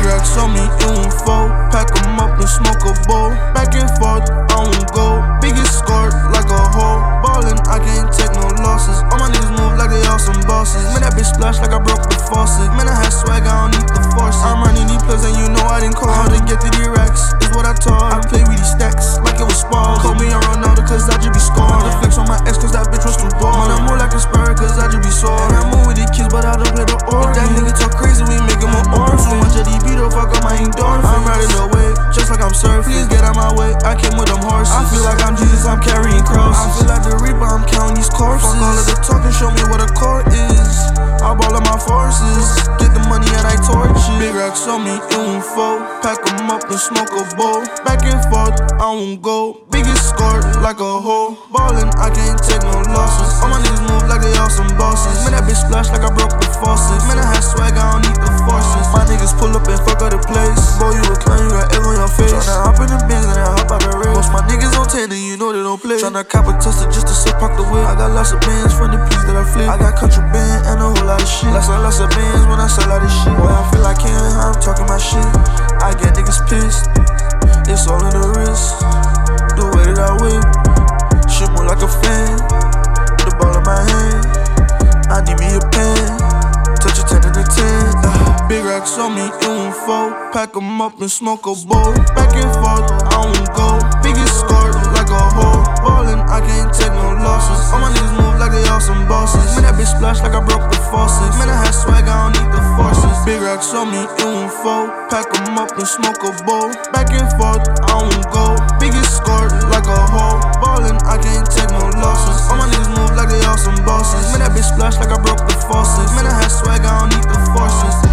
racks on me, it won't fold. Pack 'em up and smoke a bowl. Back and forth, I won't go. Biggest scored like a hole. Ballin', I can't take no losses. All my niggas move like they all some bosses. Man, that bitch splash like I broke the faucet. Man, I had swag, I don't need the force. I'm running these plays and you know I didn't call. How to get to these racks is what I taught. I play with these stacks like it was spars. Call me on Ronaldo cause I just be scoring. The flex on my ex cause that bitch was too ball. Man, I move like a spur cause I just be sore. And I move with these kids but I don't play the organ. That nigga talk I feel like the Reaper, I'm counting these corpses. Fuck all of the talking, show me what a court is. I ball of my forces, get the money and I torch it. Big racks on me, it won't fold. Pack 'em up and smoke a bowl. Back and forth, I won't go. Biggest score like a hole. Ballin', I can't take no losses. All my niggas move like they all some bosses. Man, that bitch splash like I broke the faucet. Man, I had swag, I don't need the forces. My niggas pull up and fuck up the place. Boy, you a clown, you got L on your face. Tryna hop in the Benz and then and you know they don't play. Tryna cop a Tesla just to sit park the whip. I got lots of bands from the piece that I flip. I got country band and a whole lot of shit. Lots and lots of bands when I sell all this shit. Boy, I feel like Ken, I'm talking my shit. I get niggas pissed. It's all in the wrist. The way that I whip. Shit move like a fan. The ball in my hand. I need me a pen. Touch a 10 and a 10. Uh, big racks on me, it won't fold. Pack 'em up and smoke a bowl. Back and forth, I won't go. Biggest score Man, I had swag, I don't need the forces. Big rocks on me, it won't fold. Pack them up and smoke a bowl. Back and forth, I won't go. Biggest scored like a hoe. Ballin', I can't take no losses. All my niggas move like they all some bosses. Man, that bitch splash like I broke the faucet. Man, I had swag, I don't need the forces.